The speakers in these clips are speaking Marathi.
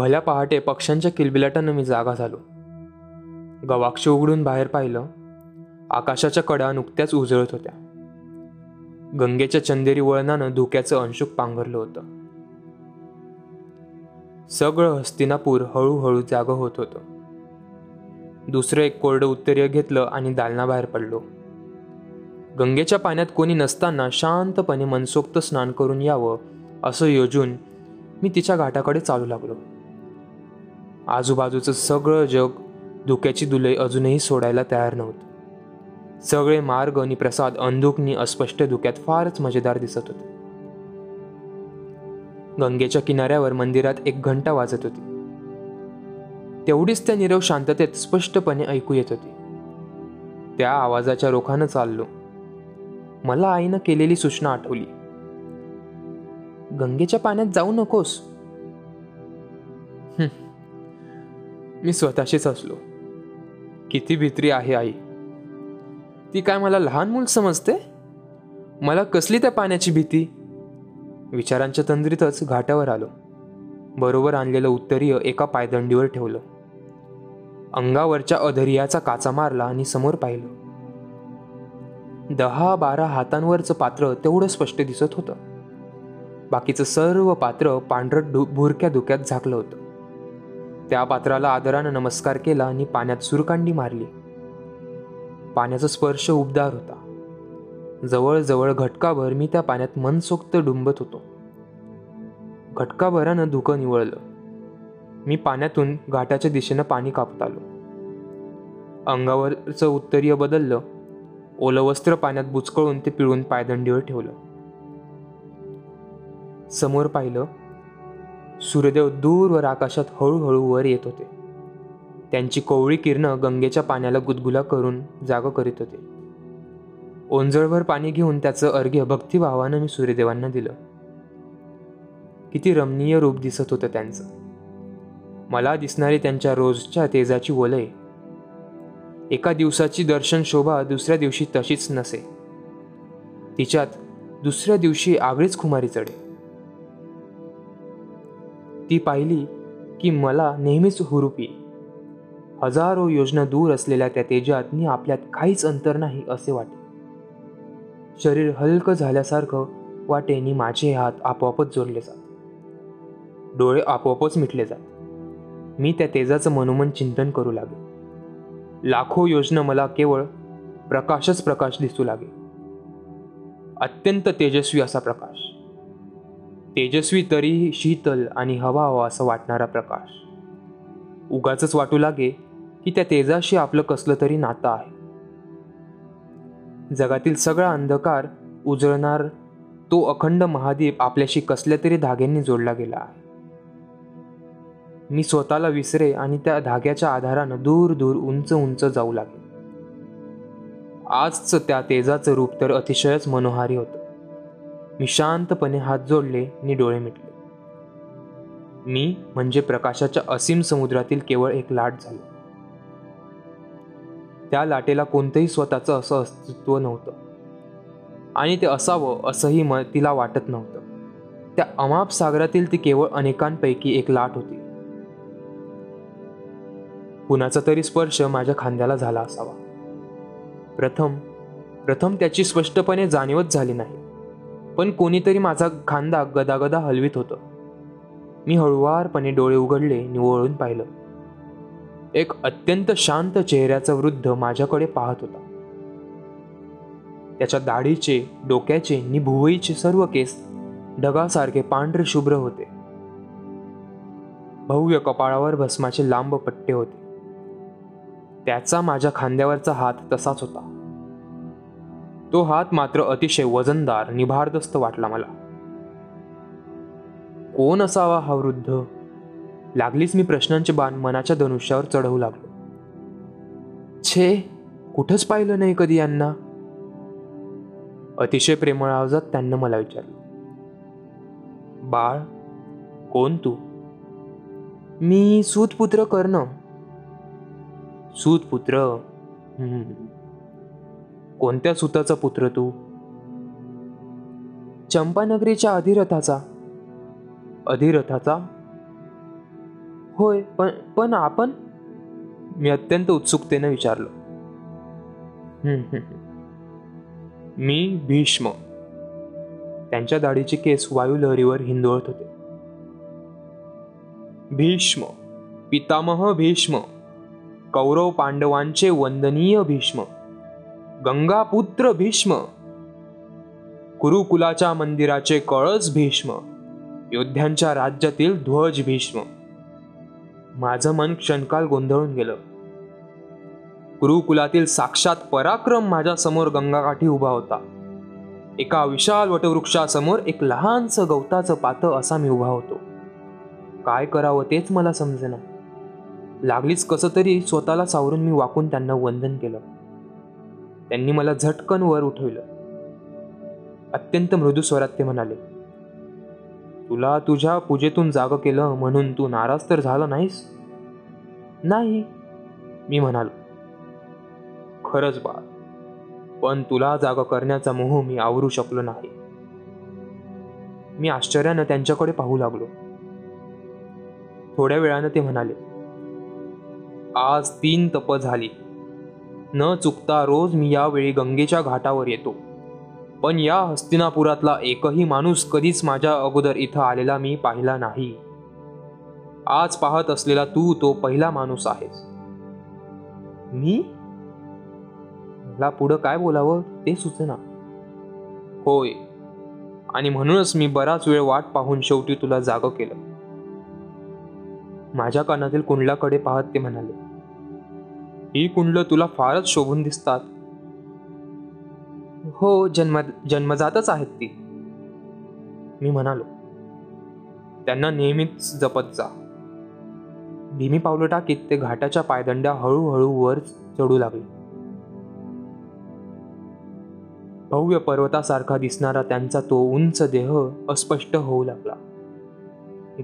भल्या पहाटे पक्ष्यांच्या किलबिलाटानं मी जागा झालो. गवाक्ष उघडून बाहेर पाहिलं. आकाशाच्या कडा नुकत्याच उजळत होत्या. गंगेच्या चंदेरी वळणानं धुक्याचं अंशुक पांघरलं होतं. सगळं हस्तिनापूर हळूहळू जागं होत होतं. दुसरं एक कोरडं उत्तरीय घेतलं आणि दालनाबाहेर पडलो. गंगेच्या पाण्यात कोणी नसताना शांतपणे मनसोक्त स्नान करून यावं असं योजून मी तिच्या घाटाकडे चालू लागलो. आजूबाजूचं सगळं जग धुक्याची दुलई अजूनही सोडायला तयार नव्हतं. सगळे मार्ग आणि प्रसाद अंधुकनी अस्पष्ट धुक्यात फारच मजेदार दिसत होते. गंगेच्या किनाऱ्यावर मंदिरात एक घंटा वाजत होती. तेवढीच त्या निरव शांततेत स्पष्टपणे ऐकू येत होती. त्या आवाजाच्या रोखानं चाललो. मला आईनं केलेली सूचना आठवली. गंगेच्या पाण्यात जाऊ नकोस. मी स्वतःशीच असलो. किती भित्री आहे आई. ती काय मला लहान मूल समजते? मला कसली त्या पाण्याची भीती? विचारांच्या तंद्रीतच घाटावर आलो. बरोबर आणलेलं उत्तरीय एका पायदंडीवर ठेवलं. अंगावरच्या अधरियाचा काचा मारला आणि समोर पाहिलं. दहा बारा हातांवरचं पात्र तेवढं स्पष्ट दिसत होतं. बाकीचं सर्व पात्र पांढरट भुरक्या धुक्यात झाकलं होतं. त्या पात्राला आदरानं नमस्कार केला आणि पाण्यात सुरकांडी मारली. पाण्याचा स्पर्श उबदार होता. जवळजवळ घटकाभर मी त्या पाण्यात मनसोक्त डुंबत होतो. घटकाभरानं धुकं निवळलं. मी पाण्यातून घाटाच्या दिशेनं पाणी कापत आलो. अंगावरचं उत्तरीय बदललं. ओलं वस्त्र पाण्यात बुचकळून ते पिळून पायदंडीवर ठेवलं. समोर पाहिलं सूर्यदेव दूरवर आकाशात हळूहळू वर येत होते. त्यांची कोवळी किरणं गंगेच्या पाण्याला गुदगुला करून जाग करीत होते. ओंजळभर पाणी घेऊन त्याचं अर्घ्य भक्तिभावानं मी सूर्यदेवांना दिलं. किती रमणीय रूप दिसत होतं त्यांचं. मला दिसणारी त्यांच्या रोजच्या तेजाची वलय एका दिवसाची दर्शन शोभा दुसऱ्या दिवशी तशीच नसे. तिच्यात दुसऱ्या दिवशी आगळीच खुमारी चढे ती पाहिली की मला नेहमीच हुरुपी हजारो योजना दूर असलेल्या त्या तेजात मी आपल्यात काहीच अंतर नाही असे वाटे. शरीर हलकं झाल्यासारखं वाटेनी माझे हात आपोआपच जोडले जात. डोळे आपोआपच मिटले जात. मी त्या तेजाचं मनोमन चिंतन करू लागे लाखो योजना मला केवळ प्रकाशच प्रकाश दिसू लागे अत्यंत तेजस्वी असा प्रकाश. तेजस्वी तरीही शीतल आणि हवा हवा असं वाटणारा प्रकाश. उगाच वाटू लागे की त्या तेजाशी आपलं कसलं तरी नातं आहे. जगातील सगळा अंधकार उजळणार तो अखंड महादीप आपल्याशी कसल्या तरी धाग्यांनी जोडला गेला आहे. मी स्वतःला विसरे आणि त्या धाग्याच्या आधारानं दूर दूर उंच उंच जाऊ लागले आजचं त्या तेजाचं रूप तर अतिशयच मनोहारी होतं. मी शांतपणे हात जोडले आणि डोळे मिटले. मी म्हणजे प्रकाशाच्या असीम समुद्रातील केवळ एक लाट झालो. त्या लाटेला कोणतंही स्वतःचं असं अस्तित्व नव्हतं. आणि ते असावं असंही म तिला वाटत नव्हतं. त्या अमाप सागरातील ती केवळ अनेकांपैकी एक लाट होती. कुणाचा तरी स्पर्श माझ्या खांद्याला झाला असावा. प्रथम प्रथम त्याची स्पष्टपणे जाणीवच झाली नाही. पण कोणीतरी माझा खांदा गदागदा हलवीत होतं. मी हळुवारपणे डोळे उघडले निवळून पाहिलं. एक अत्यंत शांत चेहऱ्याचा वृद्ध माझ्याकडे पाहत होता. त्याच्या दाढीचे डोक्याचे नि भुवईचे सर्व केस ढगासारखे पांढरे शुभ्र होते. भव्य कपाळावर भस्माचे लांब पट्टे होते. त्याचा माझ्या खांद्यावरचा हात तसाच होता. तो हात मात्र अतिशय वजनदार निभारदस्त वाटला मला. कोण असावा हा वृद्ध? लागलीच मी प्रश्नांचे बाण मनाच्या धनुष्यावर चढवू लागलो. छे कुठंच पाहिलं नाही कधी यांना? अतिशय प्रेमळ आवाजात त्यांना मला विचारलं. बाळ कोण तू? मी सूतपुत्र कर्ण सूतपुत्र? कोणत्या सुताचा पुत्र तू? चंपानगरीच्या अधिरथाचा. अधिरथाचा? होय पण पण आपण? मी अत्यंत उत्सुकतेनं विचारलं. मी भीष्म. त्यांच्या दाढीचे केस वायुलहरीवर हिंदोळत होते. भीष्म. पितामह भीष्म. कौरव पांडवांचे वंदनीय भीष्म. गंगापुत्र भीष्म. कुरुकुलाच्या मंदिराचे कळस भीष्म. योद्ध्यांच्या राज्यातील ध्वज भीष्म. माझं मन क्षणकाल गोंधळून गेलं. कुरुकुलातील साक्षात पराक्रम माझ्यासमोर गंगाकाठी उभा होता. एका विशाल वटवृक्षासमोर एक लहानसं गवताचं पातं असा मी उभा होतो. काय करावं तेच मला समजेना. लागलीच कसं तरी स्वतःला सावरून मी वाकून त्यांना वंदन केलं. त्यांनी मला झटकन वर उठवलं. अत्यंत मृदू स्वरात ते म्हणाले तुला तुझ्या पूजेतून जाग केलं म्हणून तू नाराज तर झाला नाहीस? नाही मी म्हणालो. खरंच बा पण तुला जागा करण्याचा मोह मी आवरू शकलो नाही. मी आश्चर्यानं त्यांच्याकडे पाहू लागलो. थोड्या वेळानं ते म्हणाले आज तीन तप झाली. न चुकता रोज मी यावेळी गंगेच्या घाटावर येतो. पण या हस्तिनापुरातला एकही माणूस कधीच माझ्या अगोदर इथं आलेला मी पाहिला नाही. आज पाहत असलेला तू तो पहिला माणूस आहेस. मी? मला पुढं काय बोलावं ते सुचना. होय. आणि म्हणूनच मी बराच वेळ वाट पाहून शेवटी तुला जाग केलं. माझ्या कानातील कुंडलाकडे पाहत ते म्हणाले ही कुंडलं तुला फारच शोभून दिसतात. हो जन्म जन्मजातच आहेत ती. मी म्हणालो त्यांना नेहमीच जपत जा. भीमी पावलं टाकीत ते घाटाच्या पायदंड्या हळूहळू वर चढू लागले. भव्य पर्वतासारखा दिसणारा त्यांचा तो उंच देह अस्पष्ट होऊ लागला.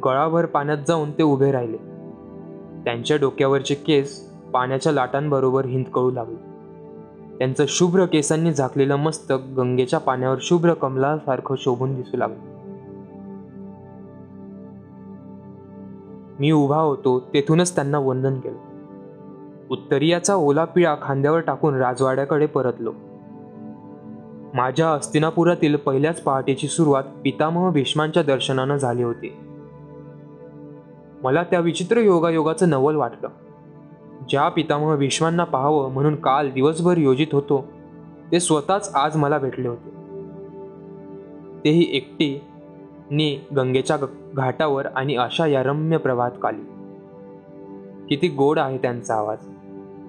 गळाभर पाण्यात जाऊन ते उभे राहिले. त्यांच्या डोक्यावरचे केस पाण्याच्या लाटांबरोबर हिंदकळू लागले. त्यांचं शुभ्र केसांनी झाकलेलं मस्तक गंगेच्या पाण्यावर शुभ्र कमलासारखं शोभून दिसू लागलं. मी उभा होतो तेथूनच त्यांना वंदन केलं. उत्तरीयाचा ओला पिळा खांद्यावर टाकून राजवाड्याकडे परतलो. माझ्या अस्तिनापुरातील पहिल्याच पहाटेची सुरुवात पितामह भीष्मांच्या दर्शनानं झाली होती. मला त्या विचित्र योगायोगाचं नवल वाटलं. ज्या पितामह भीष्मांना पाहावं म्हणून काल दिवसभर योजित होतो ते स्वतःच आज मला भेटले होते. तेही एकटी नी गंगेच्या घाटावर आणि अशा या रम्य प्रभात काली किती गोड आहे त्यांचा आवाज.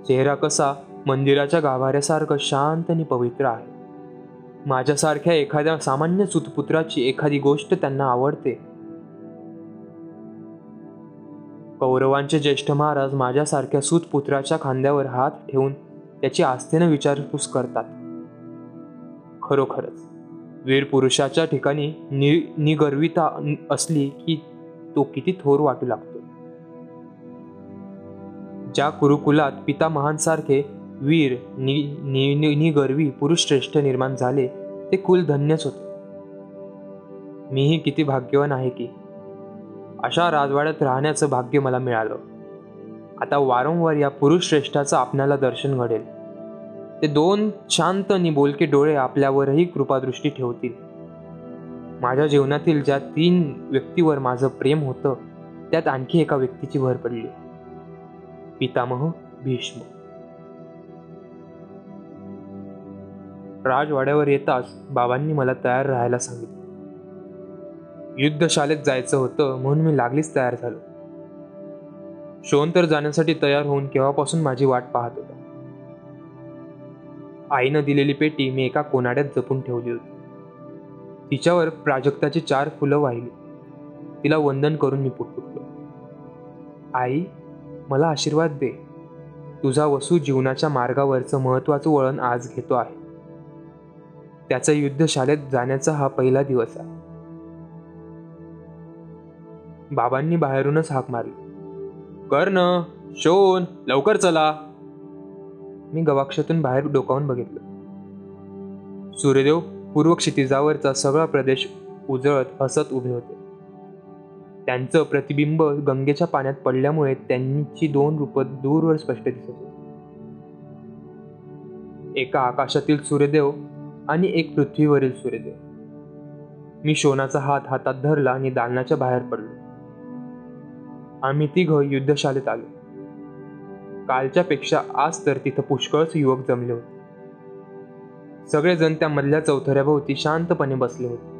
चेहरा कसा मंदिराच्या गाभाऱ्यासारखं शांत आणि पवित्र आहे. माझ्यासारख्या एखाद्या सामान्य सुतपुत्राची एखादी गोष्ट त्यांना आवडते. कौरवांचे ज्येष्ठ महाराज माझ्यासारख्या सूतपुत्राच्या खांद्यावर हात ठेवून त्याची आस्थेनं विचारपूस करतात. खरोखरच वीर पुरुषाच्या ठिकाणी नि निगर्विता असली की तो किती थोर वाटू लागतो. ज्या कुरुकुलात पितामहांसारखे वीर नि, नि, नि, निगर्वी पुरुष श्रेष्ठ निर्माण झाले ते कुल धन्यच होते. मीही किती भाग्यवान आहे की अशा राजवाड्यात राहण्याचं भाग्य मला मिळालं. आता वारंवार या पुरुष श्रेष्ठाचं आपल्याला दर्शन घडेल. ते दोन शांत आणि बोलके डोळे आपल्यावरही कृपादृष्टी ठेवतील. माझ्या जीवनातील ज्या तीन व्यक्तीवर माझं प्रेम होतं त्यात आणखी एका व्यक्तीची भर पडली. पितामह भीष्म. राजवाड्यावर येताच बाबांनी मला तयार राहायला सांगितलं. युद्धशालेत जायचं होतं म्हणून मी लागलीच तयार झालो. शोन तर जाण्यासाठी तयार होऊन केव्हापासून माझी वाट पाहत होता. आईनं दिलेली पेटी मी एका कोनाड्यात जपून ठेवली होती. तिच्यावर प्राजक्ताची चार फुलं वाहिली. तिला वंदन करून मी पुटपुटलो आई मला आशीर्वाद दे. तुझा वसू जीवनाच्या मार्गावरचं महत्वाचं वळण आज घेतो आहे. त्याचा युद्धशाळेत जाण्याचा हा पहिला दिवस आहे. बाबांनी बाहेरूनच हाक मारली. कर्ण शोन लवकर चला. मी गवाक्षातून बाहेर डोकावून बघितलं. सूर्यदेव पूर्व क्षितिजावरचा सगळा प्रदेश उजळत हसत उभे होते. त्यांचं प्रतिबिंब गंगेच्या पाण्यात पडल्यामुळे त्यांची दोन रूपं दूरवर स्पष्ट दिसत होती. एका आकाशातील सूर्यदेव आणि एक पृथ्वीवरील सूर्यदेव. मी शोनाचा हात हातात धरला आणि दालनाच्या बाहेर पडलो. आम्ही तिघ युद्धशालेत आलो. कालच्यापेक्षा आज तर तिथं पुष्कळच युवक जमले होते. सगळेजण त्या मधल्या चौथऱ्याभोवती शांतपणे बसले होते.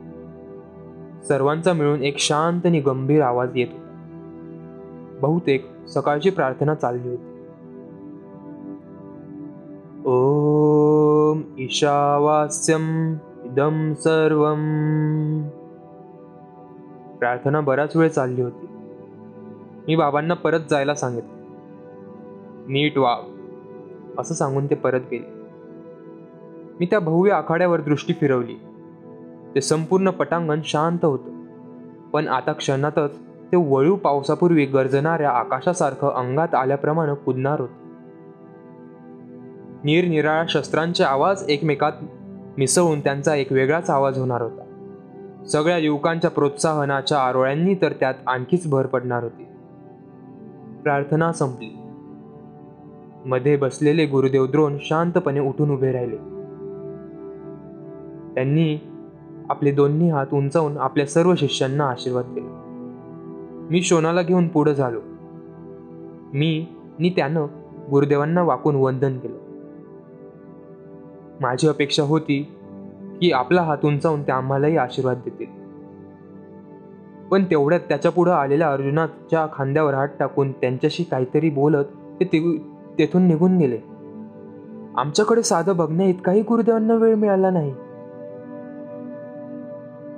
सर्वांचा मिळून एक शांत आणि गंभीर आवाज येत होता. बहुतेक सकाळची प्रार्थना चालली होती. ओम ईशावास्यम इदम सर्वम. प्रार्थना बराच वेळ चालली होती. मी बाबांना परत जायला सांगितलं. नीट वाव असं सांगून ते परत गेले. मी त्या भव्य आखाड्यावर दृष्टी फिरवली. ते संपूर्ण पटांगण शांत होतं. पण आता क्षणातच ते वळू पावसापूर्वी गरजणाऱ्या आकाशासारखं अंगात आल्याप्रमाणे कुदणार होतं. निरनिराळ्या शस्त्रांचे आवाज एकमेकात मिसळून त्यांचा एक वेगळाच आवाज होणार होता. सगळ्या युवकांच्या प्रोत्साहनाच्या आरोळ्यांनी तर त्यात आणखीच भर पडणार होती. प्रार्थना संपली. मध्ये बसलेले गुरुदेव द्रोण शांतपणे उठून उभे राहिले. त्यांनी आपले दोन्ही हात उंचावून आपल्या सर्व शिष्यांना आशीर्वाद दिला मी शोनाला घेऊन पुढे झालो. मी नि त्यानं गुरुदेवांना वाकून वंदन केलं. माझी अपेक्षा होती की आपला हात उंचावून ते आम्हालाही आशीर्वाद देतील. पण तेवढ्यात त्याच्या पुढं आलेल्या अर्जुनाच्या खांद्यावर हात टाकून त्यांच्याशी काहीतरी बोलत ते तेथून निघून गेले. आमच्याकडे साधं बघण्या इतकाही गुरुदेवांना वेळ मिळाला नाही.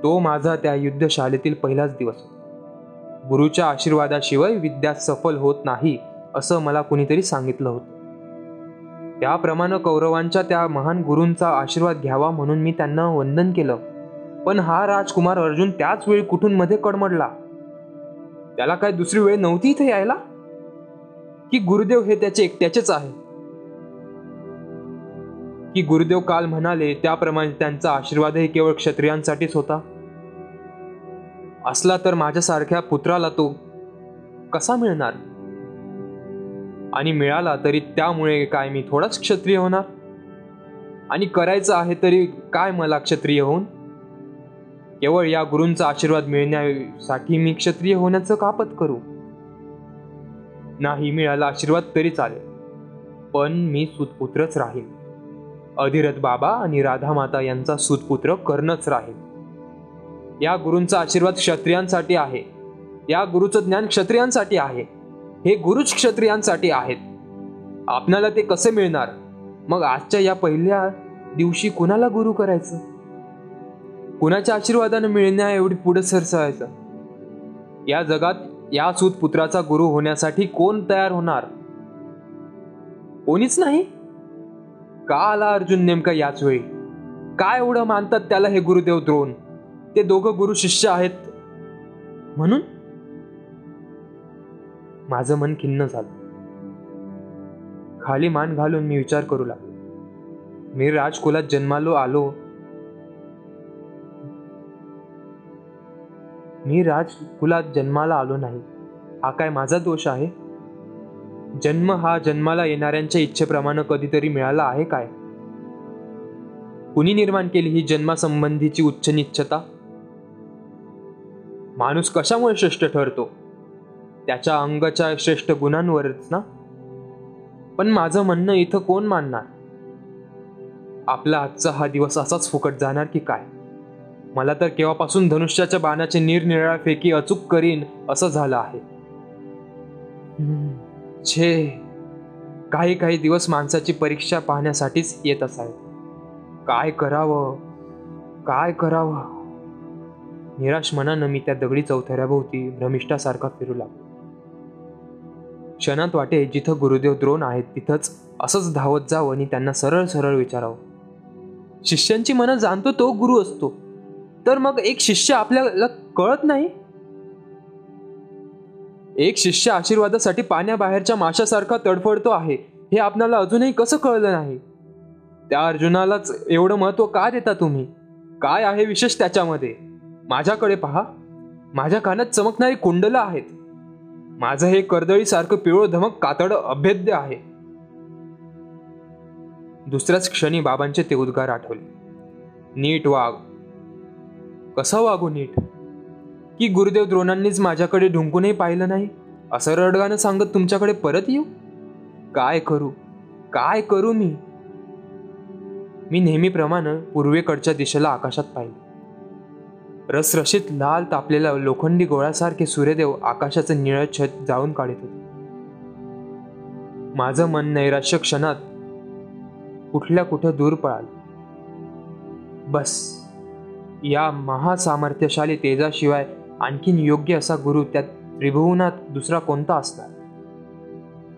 तो माझा त्या युद्धशालेतील पहिलाच दिवस गुरुच्या आशीर्वादाशिवाय विद्या सफल होत नाही असं मला कुणीतरी सांगितलं होतं. त्याप्रमाणे कौरवांच्या त्या महान गुरूंचा आशीर्वाद घ्यावा म्हणून मी त्यांना वंदन केलं. पण हा राजकुमार अर्जुन त्याच वेळी कुठून मध्ये कडमडला? त्याला काय दुसरी वेळ नव्हती इथे यायला? की गुरुदेव हे त्याचे एकट्याचेच आहे? की गुरुदेव काल म्हणाले त्याप्रमाणे त्यांचा आशीर्वादही केवळ क्षत्रियांसाठीच होता? असला तर माझ्यासारख्या पुत्राला तो कसा मिळणार? आणि मिळाला तरी त्यामुळे काय मी थोडाच क्षत्रिय होणार? आणि करायचं आहे तरी काय मला क्षत्रिय होऊन? केवळ या गुरूंचा आशीर्वाद मिळण्यासाठी मी क्षत्रिय होण्याचं कापत करू? नाही मिळाला आशीर्वाद तरी चालेल पण मी सुतपुत्रच राहील अधिरथ बाबा आणि राधा माता यांचा सुतपुत्र कर्णच राहील. या गुरूंचा आशीर्वाद क्षत्रियांसाठी आहे. या गुरुचं ज्ञान क्षत्रियांसाठी आहे. हे गुरुच क्षत्रियांसाठी आहेत. आपणाला ते कसे मिळणार? मग आजच्या या पहिल्या दिवशी कुणाला गुरु करायचं? कुणाच्या आशीर्वादानं मिळण्या एवढी पुढे सरसायचं या जगात या सूत पुत्राचा गुरु होण्यासाठी कोण तयार होणार? कोणीच नाही? का आला अर्जुन नेमका याच वेळी? काय एवढं मानतात त्याला हे गुरुदेव द्रोण? ते दोघं गुरु शिष्य आहेत. म्हणून? माझं मन खिन्न झालं. खाली मान घालून मी विचार करू लागलो. मी राजकुलात जन्मालो आलो. मी राजकुलात जन्माला आलो नाही. हा काय माझा दोष आहे? जन्म हा जन्माला येणाऱ्यांच्या इच्छेप्रमाणे कधीतरी मिळाला आहे काय? कुणी निर्माण केली ही जन्मासंबंधीची उच्च निच्छता माणूस कशामुळे श्रेष्ठ ठरतो? त्याच्या अंगाच्या श्रेष्ठ गुणांवरच ना? पण माझं म्हणणं इथं कोण मानणार? आपला आजचा हा दिवस असाच फुकट जाणार की काय? मला तर केव्हापासून धनुष्याच्या बाणाचे निरनिराळ्या फेकी अचूक करीन असं झालं आहे. छे. काही काही दिवस माणसाची परीक्षा पाहण्यासाठीच येत असावेत काय करावं? काय करावं? निराश मनानं मी त्या दगडी चौथऱ्याभोवती भ्रमिष्ठासारखा फिरू लागलो. क्षणात वाटे जिथं गुरुदेव द्रोण आहेत तिथंच असंच धावत जावं आणि त्यांना सरळ सरळ विचारावं. शिष्यांची मनं जाणतो तो गुरु असतो. तर मग एक शिष्य आपल्याला कळत नाही? एक शिष्य आशीर्वादासाठी पाण्याबाहेरच्या माशासारखा तडफडतो आहे. हे आपल्याला अजूनही कसं कळलं नाही? त्या अर्जुनालाच एवढं महत्त्व का देता तुम्ही? काय आहे विशेष त्याच्यामध्ये? माझ्याकडे पहा. माझ्या कानात चमकणारी कुंडलं आहेत. माझं हे कर्दळीसारखं पिवळं धमक कातड अभेद्य आहे. दुसऱ्याच क्षणी बाबांचे ते उद्गार आठवले. नीट वाघ कसा वागू नीट? की गुरुदेव द्रोणांनीच माझ्याकडे ढुंकूनही पाहिलं नाही? असं रडगानं सांगत तुमच्याकडे परत येऊ? काय करू? काय करू मी? मी नेहमीप्रमाणे पूर्वेकडच्या दिशेला आकाशात पाहिले. रसरशीत लाल तापलेला लोखंडी गोळ्यासारखे सूर्यदेव आकाशाचं निळं छत जाळून काढत होते. माझं मन नैराश्य क्षणात कुठल्या कुठं दूर पळाल. बस. या महासामर्थ्यशाली तेजाशिवाय आणखीन योग्य असा गुरु त्या त्रिभुवनात दुसरा कोणता असणार?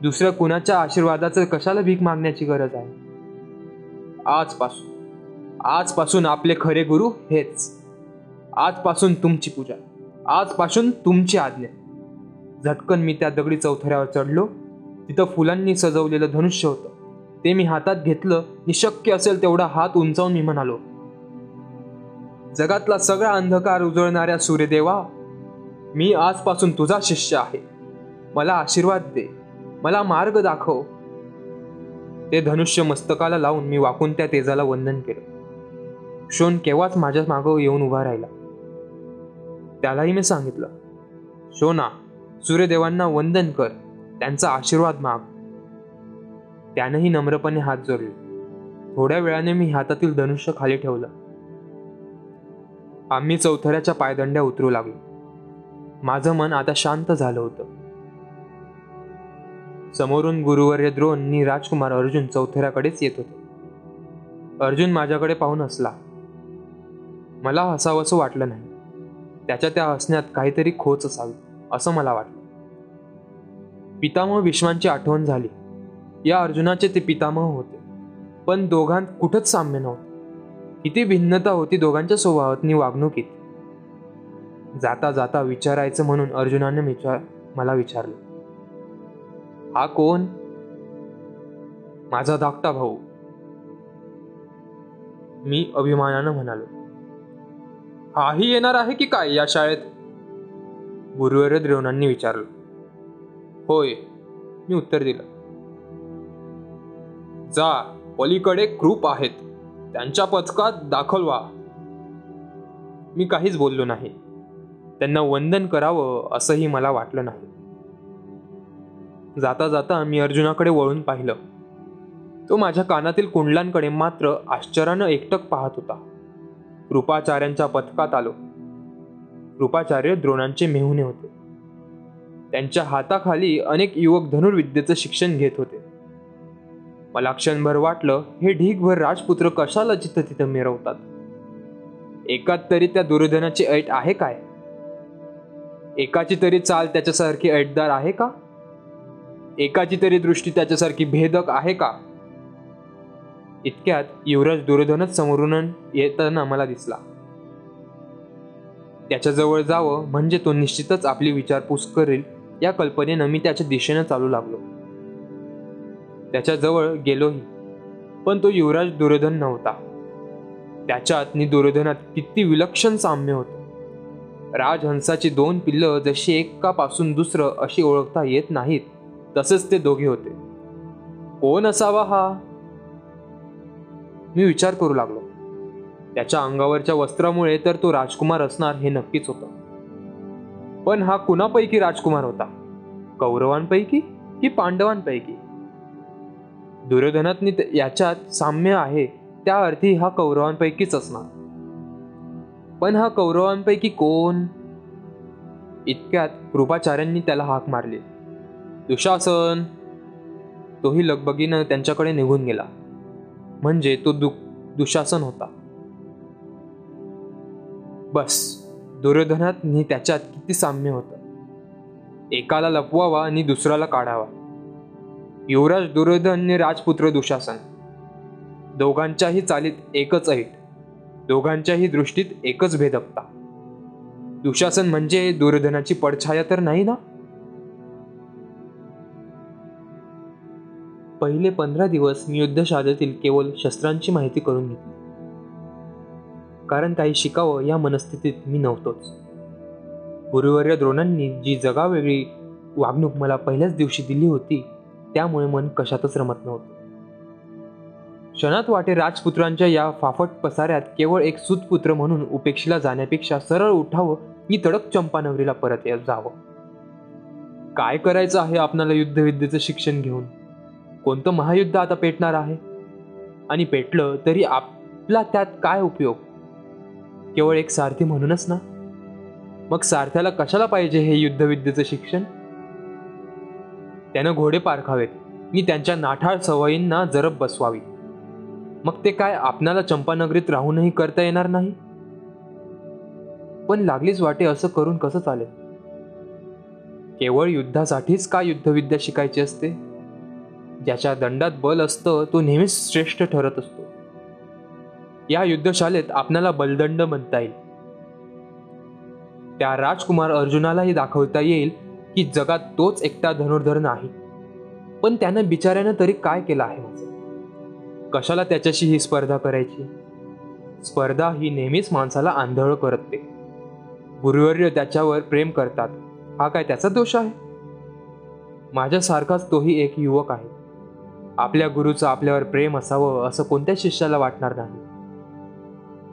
दुसऱ्या कुणाच्या आशीर्वादाचं कशाला भीक मागण्याची गरज आहे? आजपासून. आजपासून आपले खरे गुरु हेच. आजपासून तुमची पूजा. आजपासून तुमची आज्ञा. झटकन मी त्या दगडी चौथऱ्यावर चढलो. तिथं फुलांनी सजवलेलं धनुष्य होतं. ते मी हातात घेतलं. आणि शक्य असेल तेवढा हात उंचावून मी म्हणालो जगातला सगळा अंधकार उजळणाऱ्या सूर्यदेवा मी आजपासून तुझा शिष्य आहे. मला आशीर्वाद दे. मला मार्ग दाखव. ते धनुष्य मस्तकाला लावून मी वाकून त्या तेजाला वंदन केलं. शोन केव्हाच माझ्या मागं येऊन उभा राहिला. त्यालाही मी सांगितलं शोना सूर्यदेवांना वंदन कर. त्यांचा आशीर्वाद माग. त्यानंही नम्रपणे हात जोडले. थोड्या वेळाने मी हातातील धनुष्य खाली ठेवलं. आम्ही चौथऱ्याच्या पायदंड्या उतरू लागलो. माझं मन आता शांत झालं होतं. समोरून गुरुवर्य द्रोणनी राजकुमार अर्जुन चौथऱ्याकडेच येत होते. अर्जुन माझ्याकडे पाहून हसला. मला हसावंसं वाटलं नाही. त्याच्या त्या हसण्यात काहीतरी खोच असावी असं मला वाटलं. पितामह विश्वांची आठवण झाली. या अर्जुनाचे ते पितामह होते. पण दोघांत कुठंच साम्य नव्हतं. किती भिन्नता होती दोघांच्या स्वभावातनी वागणुकीत. जाता जाता विचारायचं म्हणून अर्जुनाने विचार मला विचारलं. हा कोण? माझा धाकटा भाऊ. मी अभिमानानं म्हणालो. हाही येणार आहे की काय या शाळेत? गुरुवर द्रोणांनी विचारलं. होय मी उत्तर दिलं. जा पलीकडे कृप आहेत. त्यांच्या पथकात दाखल व्हा मी काहीच बोललो नाही. त्यांना वंदन करावं असंही मला वाटलं नाही. जाता जाता मी अर्जुनाकडे वळून पाहिलं. तो माझ्या कानातील कुंडलांकडे मात्र आश्चर्यानं एकटक पाहत होता. कृपाचार्यांच्या पथकात आलो. कृपाचार्य द्रोणांचे मेहुणे होते. त्यांच्या हाताखाली अनेक युवक धनुर्विद्येचं शिक्षण घेत होते. मला क्षणभर वाटलं हे ढीगभर राजपुत्र कशाला जिथं तिथं मिरवतात? एकात तरी त्या दुर्योधनाची ऐट आहे काय? एकाची तरी चाल त्याच्यासारखी ऐटदार आहे का? एकाची तरी दृष्टी त्याच्यासारखी भेदक आहे का? इतक्यात युवराज दुर्योधनच समोरून येताना मला दिसला. त्याच्याजवळ जावं म्हणजे तो निश्चितच आपली विचारपूस करेल या कल्पनेनं मी त्याच्या दिशेनं चालू लागलो. त्याच्याजवळ गेलोही. पण तो युवराज दुर्योधन नव्हता. त्याच्यात नि दुर्योधनात किती विलक्षण साम्य होतं. राजहंसाची दोन पिल्लं जशी एकापासून दुसरं अशी ओळखता येत नाहीत तसेच ते दोघे होते. कोण असावा हा? मी विचार करू लागलो. त्याच्या अंगावरच्या वस्त्रामुळे तर तो राजकुमार असणार हे नक्कीच होतं. पण हा कुणापैकी राजकुमार होता? कौरवांपैकी की पांडवांपैकी? दुर्योधनातनी याच्यात साम्य आहे त्या अर्थी हा कौरवांपैकीच असणार. पण हा कौरवांपैकी कोण? इतक्यात कृपाचार्यांनी त्याला हाक मारली. दुशासन! तोही लगबगीनं त्यांच्याकडे निघून गेला. म्हणजे तो दु दुशासन होता. बस दुर्योधनात नि त्याच्यात किती साम्य होतं. एकाला लपवावा आणि दुसऱ्याला काढावा. युवराज दुर्योधन राजपुत्र दुशासन. दोघांच्याही चालीत एकच ऐट दोघांच्याही दृष्टीत एकच भेदकता. दुशासन म्हणजे दुर्योधनाची पडछाया तर नाही ना? पहिले पंधरा दिवस मी युद्धशाळेतील केवळ शस्त्रांची माहिती करून घेतली. कारण काही शिकावं या मनस्थितीत मी नव्हतोच. गुरुवर्य द्रोणांनी जी जगावेगळी वागणूक मला पहिल्याच दिवशी दिली होती त्यामुळे मन कशातच रमत नव्हतं. क्षणात वाटे राजपुत्रांच्या या फाफट पसाऱ्यात केवळ एक सुतपुत्र म्हणून उपेक्षेला जाण्यापेक्षा सरळ उठावं मी तडक चंपानवरीला परत जावं. काय करायचं आहे आपणाला युद्धविद्येचं शिक्षण घेऊन? कोणतं महायुद्ध आता पेटणार आहे? आणि पेटलं तरी आपला त्यात काय उपयोग? केवळ एक सारथी म्हणूनच ना? मग सारथ्याला कशाला पाहिजे हे युद्धविद्येचं शिक्षण? त्यानं घोडे पारखावेत. मी त्यांच्या नाठाळ सवयींना जरब बसवावी. मग ते काय आपणाला चंपानगरीत राहूनही करता येणार नाही? पण लागलीच वाटे असं करून कसं चालेल? केवळ युद्धासाठीच का युद्धविद्या शिकायची असते? ज्याच्या दंडात बल असतं तो नेहमीच श्रेष्ठ ठरत असतो. या युद्धशालेत आपणाला बलदंड म्हणता येईल. त्या राजकुमार अर्जुनालाही दाखवता येईल की जगात तोच एकटा धनुर्धर नाही. पण त्यानं बिचाऱ्यानं तरी काय केलं आहे माझं? कशाला त्याच्याशी ही स्पर्धा करायची? स्पर्धा ही नेहमीच माणसाला आंधळ करते गुरुवर्य त्याच्यावर प्रेम करतात. हा काय त्याचा दोष आहे? माझ्यासारखाच तोही एक युवक आहे. आपल्या गुरुचं आपल्यावर प्रेम असावं असं कोणत्या शिष्याला वाटणार नाही?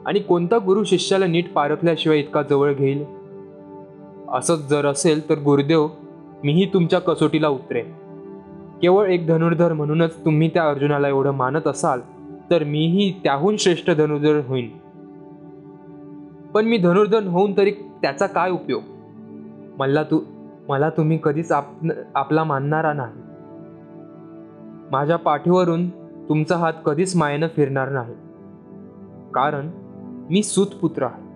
आणि कोणता गुरु शिष्याला नीट पारखल्याशिवाय इतका जवळ घेईल? असंच जर असेल तर गुरुदेव मीही तुमच्या कसोटीला उतरेन. केवळ एक धनुर्धर म्हणूनच तुम्ही त्या अर्जुनाला एवढं मानत असाल तर मीही त्याहून श्रेष्ठ धनुर्धर होईन. पण मी धनुर्धर होऊन तरी त्याचा काय उपयोग? मला तू मला तुम्ही कधीच आप आपला मानणारा नाही. माझ्या पाठीवरून तुमचा हात कधीच मायेनं फिरणार नाही. कारण मी सुतपुत्र आहे.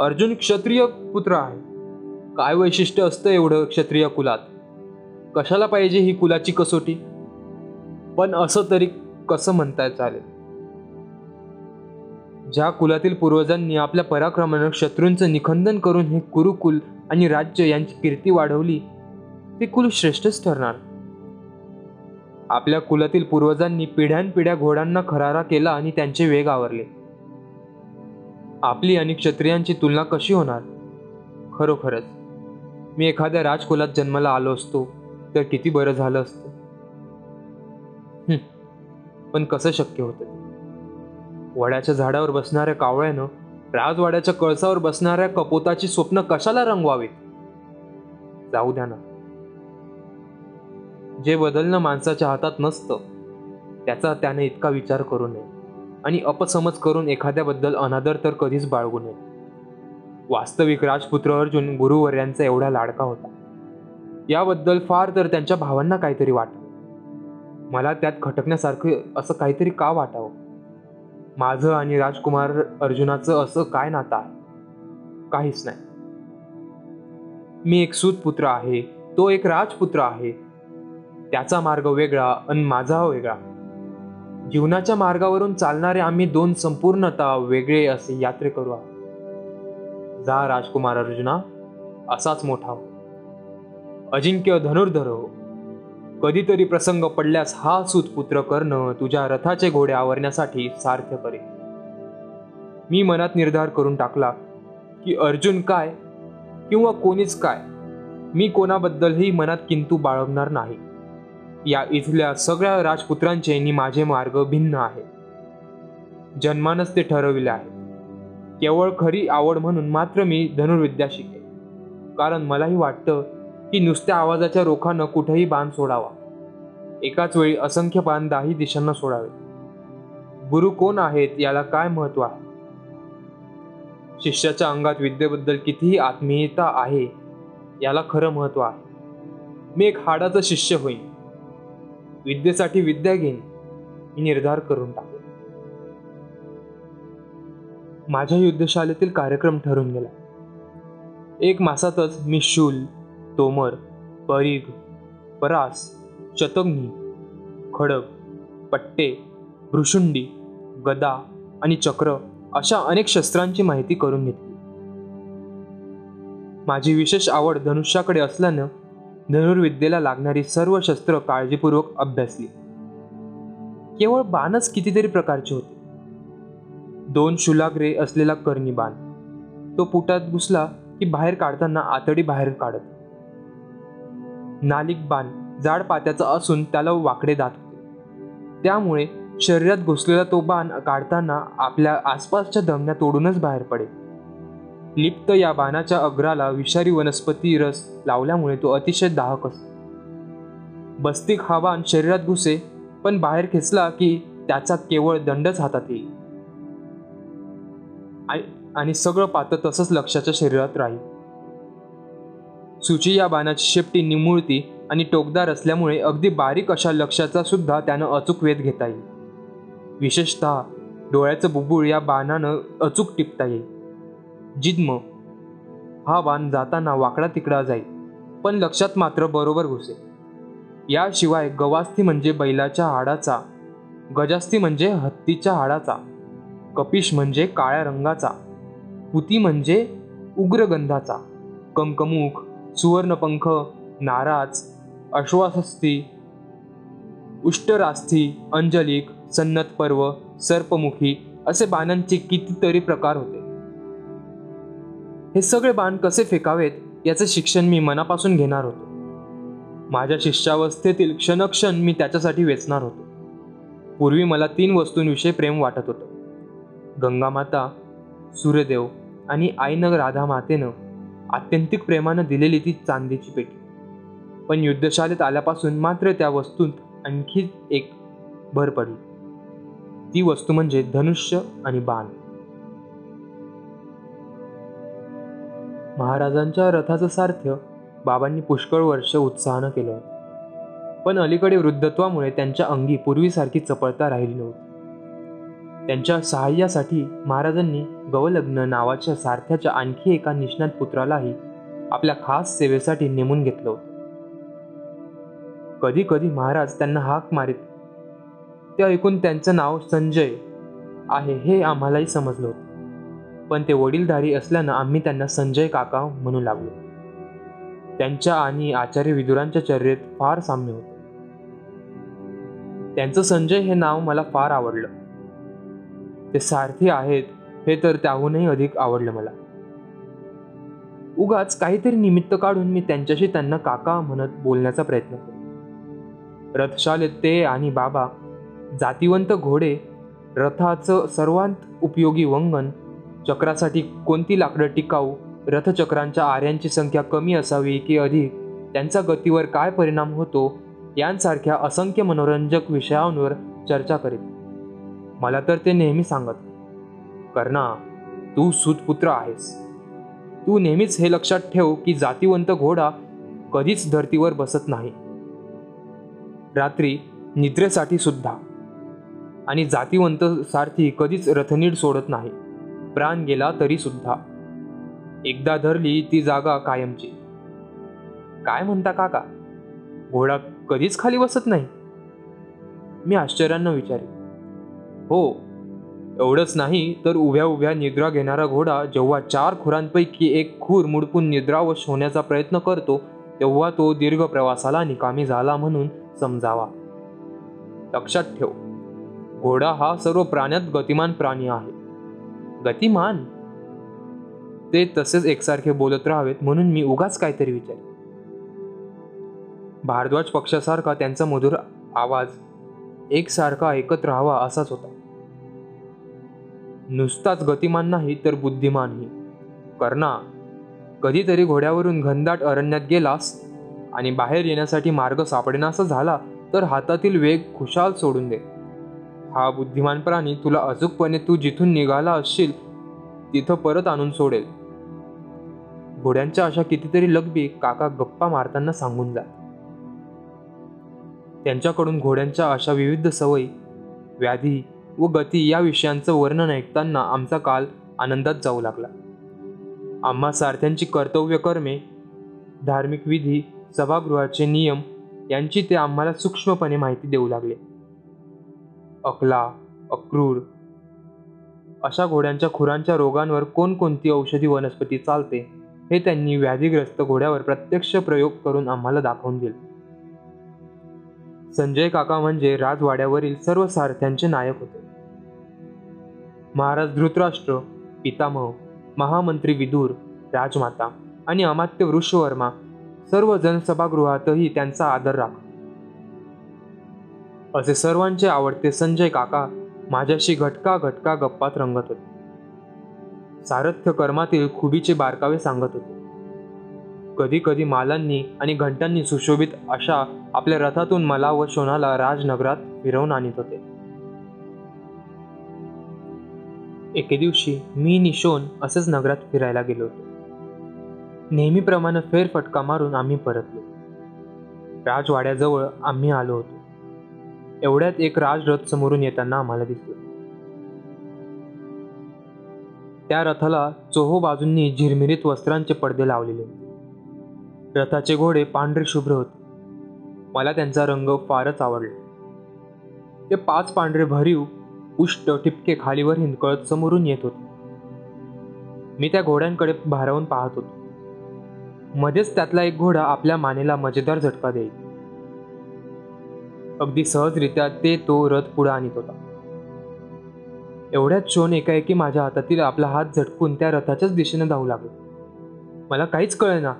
अर्जुन क्षत्रिय पुत्र आहे. काय वैशिष्ट्य असतं एवढं क्षत्रिय कुलात? कशाला पाहिजे ही कुलाची कसोटी? पण असं तरी कसं म्हणताय चालेल? ज्या कुलातील पूर्वजांनी आपल्या पराक्रमानं शत्रूंचं निखंदन करून हे कुरुकुल आणि राज्य यांची कीर्ती वाढवली ते कुल श्रेष्ठच ठरणार. आपल्या कुलातील पूर्वजांनी पिढ्यानपिढ्या घोड्यांना खरारा केला आणि त्यांचे वेग आवरले. आपली आणि क्षत्रियांची तुलना कशी होणार? खरोखरच मी एखाद्या राजकुलात जन्माला आलो असतो तर किती बरं झालं असतं? पण कसं शक्य होतं? वड्याच्या झाडावर बसणाऱ्या कावळ्यानं राजवाड्याच्या कळसावर बसणाऱ्या कपोताची स्वप्न कशाला रंगवावीत? जाऊ द्या ना. जे बदलणं माणसाच्या हातात नसतं त्याचा त्याने इतका विचार करू नये. आणि अपसमज करून एखाद्याबद्दल अनादर तर कधीच बाळगू नये. वास्तविक राजपुत्र अर्जुन गुरुवर्यांचा एवढा लाडका होता. याबद्दल फार तर त्यांच्या भावांना काहीतरी वाट मला त्यात खटकण्यासारखं असं काहीतरी का वाटावं? माझं आणि राजकुमार अर्जुनाचं असं काय नातं आहे? काहीच नाही. मी एक सुतपुत्र आहे तो एक राजपुत्र आहे. त्याचा मार्ग वेगळा आणि माझा वेगळा. जीवनाच्या मार्गावरून चालणारे आम्ही दोन संपूर्णता वेगळे असे यात्रे करू आहोत. जा राजकुमार अर्जुना असाच मोठा हो. अजिंक्य धनुर्धर हो. कधीतरी प्रसंग पडल्यास हा सुतपुत्र करणं तुझ्या रथाचे घोडे आवरण्यासाठी सार्थ करे मी मनात निर्धार करून टाकला की अर्जुन काय किंवा कोणीच काय मी कोणाबद्दलही मनात किंतू बाळगणार नाही. या इथल्या सगळ्या राजपुत्रांचे नि माझे मार्ग भिन्न आहे जन्मानच ते ठरविले आहे. केवळ खरी आवड म्हणून मात्र मी धनुर्विद्या शिके कारण मलाही वाटतं की नुसत्या आवाजाच्या रोखानं कुठेही बाण सोडावा. एकाच वेळी असंख्य बाण दाही दिशांना सोडावे गुरु कोण आहेत याला काय महत्त्व आहे? शिष्याच्या अंगात विद्येबद्दल कितीही आत्मीयता आहे याला खरं महत्त्व आहे. मी एक हाडाचा शिष्य होईन. विद्येसाठी विद्या घेईन मी निर्धार करून टाकले माझ्या युद्धशालेतील कार्यक्रम ठरून गेला. एक मासातच मी शूल तोमर परीघ परास चतग्नी खडक पट्टे भृशुंडी गदा आणि चक्र अशा अनेक शस्त्रांची माहिती करून घेतली. माझी विशेष आवड धनुष्याकडे असल्यानं धनुर्विद्येला लागणारी सर्व शस्त्र काळजीपूर्वक अभ्यासली. केवळ बाणच कितीतरी प्रकारचे होते. दोन शुलाग्रे असलेला कर्णी बाण. तो पुटात घुसला की बाहेर काढताना आतडी बाहेर काढत. नालिक बाण जाड पात्याचा असून त्याला वाकडे दात होते. त्यामुळे शरीरात घुसलेला तो बाण काढताना आपल्या आसपासच्या धमन्या तोडूनच बाहेर पडेल. लिप्त या बाणाच्या अग्राला विषारी वनस्पती रस लावल्यामुळे तो अतिशय दाहक असतो. बस्तिक हा बाण शरीरात घुसे पण बाहेर खेचला की त्याचा केवळ दंडच हातात येईल. आणि सगळं पात्र तसंच लक्षाच्या शरीरात राहील. सुची या बाणाची शेपटी निमुळती आणि टोकदार असल्यामुळे अगदी बारीक अशा लक्षाचा सुद्धा त्यानं अचूक वेध घेता येईल. विशेषतः डोळ्याचं बुबुळ या बाणानं अचूक टिपता येईल. जिद्म. हा बाण जाताना वाकडा तिकडा जाईल पण लक्षात मात्र बरोबर घुसे. याशिवाय गवास्थी म्हणजे बैलाच्या हाडाचा गजास्थी म्हणजे हत्तीच्या हाडाचा कपिश म्हणजे काळ्या रंगाचा पुती म्हणजे उग्रगंधाचा कंकमुख सुवर्णपंख नाराज अश्वासस्थी उष्टरास्थी अंजलिक सन्नत पर्व सर्पमुखी असे बाणांचे कितीतरी प्रकार होते. हे सगळे बाण कसे फेकावेत याचे शिक्षण मी मनापासून घेणार होतो. माझ्या शिष्यावस्थेतील क्षणक्षण मी त्याच्यासाठी वेचणार होतो. पूर्वी मला तीन वस्तूंविषयी प्रेम वाटत होतं. गंगामाता सूर्यदेव आणि आईनं राधा मातेनं आत्यंतिक प्रेमानं दिलेली ती चांदीची पेटी. पण युद्धशाळेत आल्यापासून मात्र त्या वस्तूंत आणखी एक भर पडली. ती वस्तू म्हणजे धनुष्य आणि बाण. महाराजांच्या रथाचं सार्थ्य बाबांनी पुष्कळ वर्ष उत्साहानं केलं होतं. पण अलीकडे वृद्धत्वामुळे त्यांच्या अंगी पूर्वीसारखी चपळता राहिली नव्हती. त्यांच्या सहाय्यासाठी महाराजांनी गवलग्न नावाच्या सारथ्याच्या आणखी एका निष्णात पुत्रालाही आपल्या खास सेवेसाठी नेमून घेतलं होतं. कधी कधी महाराज त्यांना हाक मारित ते ऐकून त्यांचं नाव संजय आहे हे आम्हालाही समजलं होतं. पण ते वडीलधारी असल्यानं आम्ही त्यांना संजय काका म्हणू लागलो. त्यांच्या आणि आचार्य विदुरांच्या चर्येत फार साम्य होते. त्यांचं संजय हे नाव मला फार आवडलं. ते सारथी आहेत हे तर त्याहूनही अधिक आवडलं मला. उगाच काहीतरी निमित्त काढून मी त्यांच्याशी त्यांना काका म्हणत बोलण्याचा प्रयत्न केला. रथशालेत ते आणि बाबा जातीवंत घोडे रथाचं सर्वांत उपयोगी वंगण चक्रासाठी कोणती लाकडं टिकाऊ? रथचक्रांच्या आर्यांची संख्या कमी असावी की अधिक? त्यांचा गतीवर काय परिणाम होतो? यांसारख्या असंख्य मनोरंजक विषयांवर चर्चा करीत. मला तर ते नेहमी सांगत. कर्णा तू सुतपुत्र आहेस. तू नेहमीच हे लक्षात ठेव की जातीवंत घोडा कधीच धर्तीवर बसत नाही. रात्री निद्रेसाठी सुद्धा. आणि जातीवंत सारथी कधीच रथनीड सोडत नाही. प्राण गेला तरी सुद्धा एकदा धरली ती जागा कायमची. काय म्हणता काका? घोडा कधीच खाली बसत नाही? मी आश्चर्यानं विचारे हो एवढंच नाही तर उभ्या उभ्या निद्रा घेणारा घोडा जेव्हा चार खुरांपैकी एक खूर मुडपून निद्रावश होण्याचा प्रयत्न करतो तेव्हा तो दीर्घ प्रवासाला निकामी झाला म्हणून समजावा. लक्षात ठेव घोडा हा सर्व प्राण्यात गतिमान प्राणी आहे. गतिमान. ते तसेच एकसारखे बोलत राहावेत म्हणून मी उगाच काहीतरी विचार भारद्वाज पक्षासारखा त्यांचा मधुर आवाज एकसारखा ऐकत राहावा असाच होता. नुसताच गतिमान नाही तर बुद्धिमानही कर्णा कधीतरी घोड्यावरून घनदाट अरण्यात गेलास आणि बाहेर येण्यासाठी मार्ग सापडेनासा झाला तर हातातील वेग खुशाल सोडून दे. हा बुद्धिमान प्राणी तुला अचूकपणे तू जिथून निघाला असशील तिथं परत आणून सोडेल. घोड्यांच्या अशा कितीतरी लगबी काका गप्पा मारताना सांगून जात. त्यांच्याकडून घोड्यांच्या अशा विविध सवयी व्याधी व गती या विषयांचं वर्णन ऐकताना आमचा काल आनंदात जाऊ लागला. आम्हा सारथ्यांची कर्तव्य कर्मे धार्मिक विधी सभागृहाचे नियम यांची ते आम्हाला सूक्ष्मपणे माहिती देऊ लागले. अकला अक्रूर अशा घोड्यांच्या खुरांच्या रोगांवर कोणकोणती औषधी वनस्पती चालते हे त्यांनी व्याधीग्रस्त घोड्यावर प्रत्यक्ष प्रयोग करून आम्हाला दाखवून दिले. संजय काका म्हणजे राजवाड्यावरील सर्व सारथ्यांचे नायक होते. महाराज धृतराष्ट्र पितामह महामंत्री विदूर राजमाता आणि अमात्य वृषवर्मा सर्व जनसभागृहातही त्यांचा आदर राख असे सर्वांचे आवडते संजय काका माझ्याशी घटका घटका गप्पात रंगत होते. सारथ्य कर्मातील खुबीचे बारकावे सांगत होते. कधी कधी मालांनी आणि घंटांनी सुशोभित अशा आपल्या रथातून मला व शोनाला राजनगरात फिरवून आणत होते. एके दिवशी मी निशोन असेच नगरात फिरायला गेलो होतो. नेहमीप्रमाणे फेरफटका मारून आम्ही परतलो. राजवाड्याजवळ आम्ही आलो होतो. एवढ्यात एक राजरथ समोरून येताना आम्हाला दिसलं. त्या रथाला चोहो बाजूंनी झिरमिरीत वस्त्रांचे पडदे लावलेले होते. रथाचे घोडे पांढरे शुभ्र होते. मला त्यांचा रंग फारच आवडला. ते पाच पांढरे भरीव उष्ट टिपके खालीवर हिंदकळत समोरून येत होते. मी त्या घोड्यांकडे भारावून पाहत होतो. मध्येच त्यातला एक घोडा आपल्या मानेला मजेदार झटका देईल. अगदी सहजरित्या ते तो रथ पुढे आणत होता. एवढ्याच शोन एकाएकी माझ्या हातातील आपला हात झटकून त्या रथाच्याच दिशेने धावू लागला. मला काहीच कळेना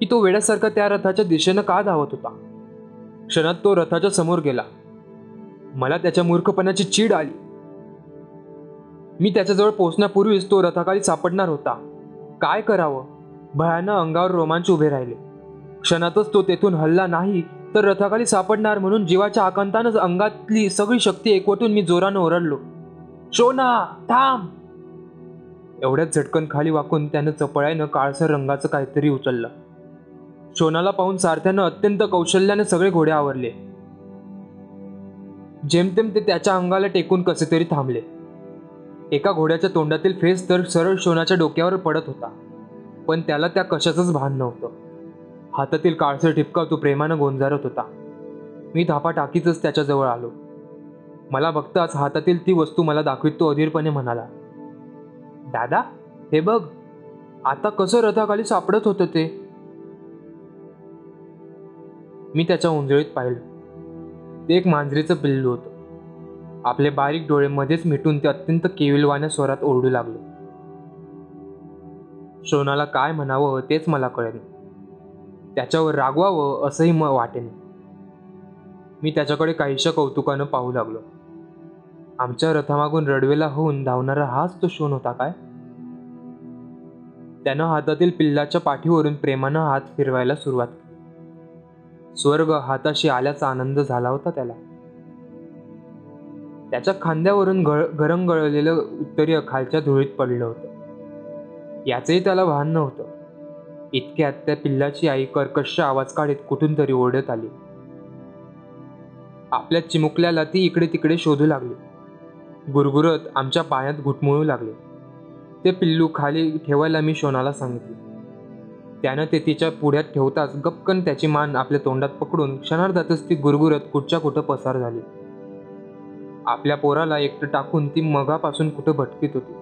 की तो वेड्यासारखा त्या रथाच्या दिशेनं का धावत होता. क्षणात तो रथाच्या समोर गेला. मला त्याच्या मूर्खपणाची चीड आली. मी त्याच्याजवळ पोहोचण्यापूर्वीच तो रथाखाली सापडणार होता. काय करावं? भयानं अंगावर रोमांच उभे राहिले. क्षणातच तो तेथून हल्ला नाही तर रथाखाली सापडणार म्हणून जीवाच्या आकांतानच अंगातली सगळी शक्ती एकवटून मी जोरानं ओरडलो. शोना थांब. एवढ्याच झटकन खाली वाकून त्यानं चपळ्यानं काळसर रंगाचं काहीतरी उचललं. शोनाला पाहून सारथ्यानं अत्यंत कौशल्याने सगळे घोडे आवरले. जेमतेम ते त्याच्या अंगाला टेकून कसे तरी थांबले. एका घोड्याच्या तोंडातील फेस तर सरळ शोनाच्या डोक्यावर पडत होता. पण त्याला त्या कशाचंच भान नव्हतं. हातातील काळसर ठिपका तो प्रेमानं गोंजारत होता. मी धापा टाकीतच त्याच्याजवळ आलो. मला बघताच हातातील ती वस्तू मला दाखवित तो अधीरपणे म्हणाला दादा हे बघ आता कसं रथाखाली सापडत होतं ते? मी त्याच्या उंजळीत पाहिलं. ते एक मांजरीचं पिल्लू होतं. आपले बारीक डोळे मध्येच मिटून ते अत्यंत केविलवाण्या स्वरात ओरडू लागलो. सोनाला काय म्हणावं तेच मला कळेल त्याच्यावर रागवावं असंही म वाटेन. मी त्याच्याकडे काहीशा कौतुकानं पाहू लागलो. आमच्या रथामागून रडवेला होऊन धावणारा हाच तो शोन होता काय? त्यानं हातातील पिल्लाच्या पाठीवरून प्रेमानं हात फिरवायला सुरुवात केली. स्वर्ग हाताशी आल्याचा आनंद झाला होता त्याला. त्याच्या खांद्यावरून गळ गरंगळलेलं उत्तरीय खालच्या धुळीत पडलं होतं. याचंही त्याला भान नव्हतं. इतक्यात त्या पिल्लाची आई कर्कश आवाज काढीत कुठून तरी ओढत आली. आपल्या चिमुकल्याला ती इकडे तिकडे शोधू लागली. गुरगुरत आमच्या पायात घुटमुळू लागले. ते पिल्लू खाली ठेवायला मी शोनाला सांगितले. त्यानं ते तिच्या पुढ्यात ठेवताच गपकन त्याची मान आपल्या तोंडात पकडून क्षणार्धातच ती गुरगुरत कुठच्या कुठं पसार झाली. आपल्या पोराला एकटं टाकून ती मगापासून कुठं भटकीत होती.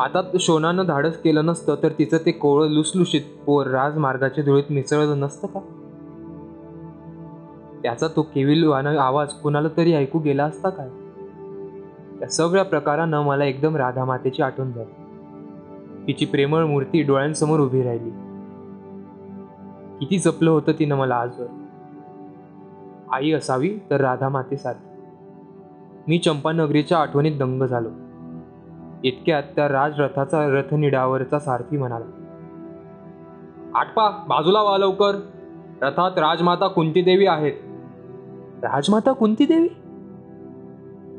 आता शोनानं धाडस केलं नसतं तर तिचं ते कोवळं लुसलुशीत पोर राजमार्गाच्या धुळीत मिसळलं नसतं का? त्याचा तो केविलवाना आवाज कुणाला तरी ऐकू गेला असता काय? त्या सगळ्या प्रकारानं मला एकदम राधा मातेची आठवण झाली. तिची प्रेमळ मूर्ती डोळ्यांसमोर उभी राहिली. किती जपलं होतं तिनं मला आजवर. आई असावी तर राधा मातेसारखी मी चंपानगरीच्या आठवणीत दंग झालो. इतक्यात त्या राजरथाचा रथनिडावरचा सारथी म्हणाला आटपा बाजूला वा लवकर. रथात राजमाता कुंतीदेवी आहेत. राजमाता कुंतीदेवी?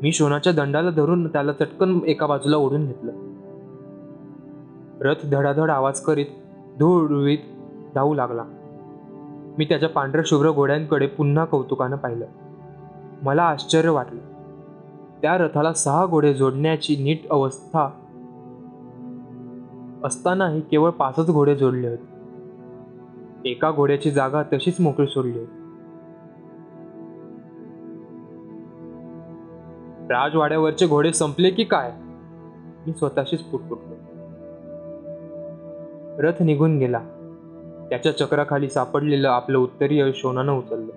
मी शोनाच्या दंडाला धरून त्याला चटकन एका बाजूला ओढून घेतलं. रथ धडाधड आवाज करीत धूळ धावू लागला. मी त्याच्या पांढऱ्या शुभ्र घोड्यांकडे पुन्हा कौतुकानं पाहिलं. मला आश्चर्य वाटलं. त्या रथाला सहा घोडे जोडण्याची नीट अवस्था असतानाही केवळ पाचच घोडे जोडले होते. एका घोड्याची जागा तशीच मोकळी सोडली होती. राजवाड्यावरचे घोडे संपले की काय? मी स्वतःशीच फुटफुटलो रथ निघून गेला. त्याच्या चक्राखाली सापडलेलं आपलं उत्तरीय शोनानं उचललं.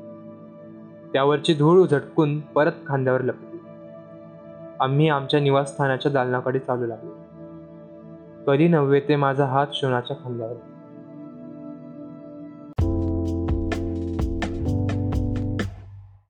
त्यावरची धूळ झटकून परत खांद्यावर लपली. आम्ही आमच्या निवासस्थानाच्या दालनाकडे चालू लागलो. कधी नव्हे ते माझा हात शोनाच्या खांद्यावर.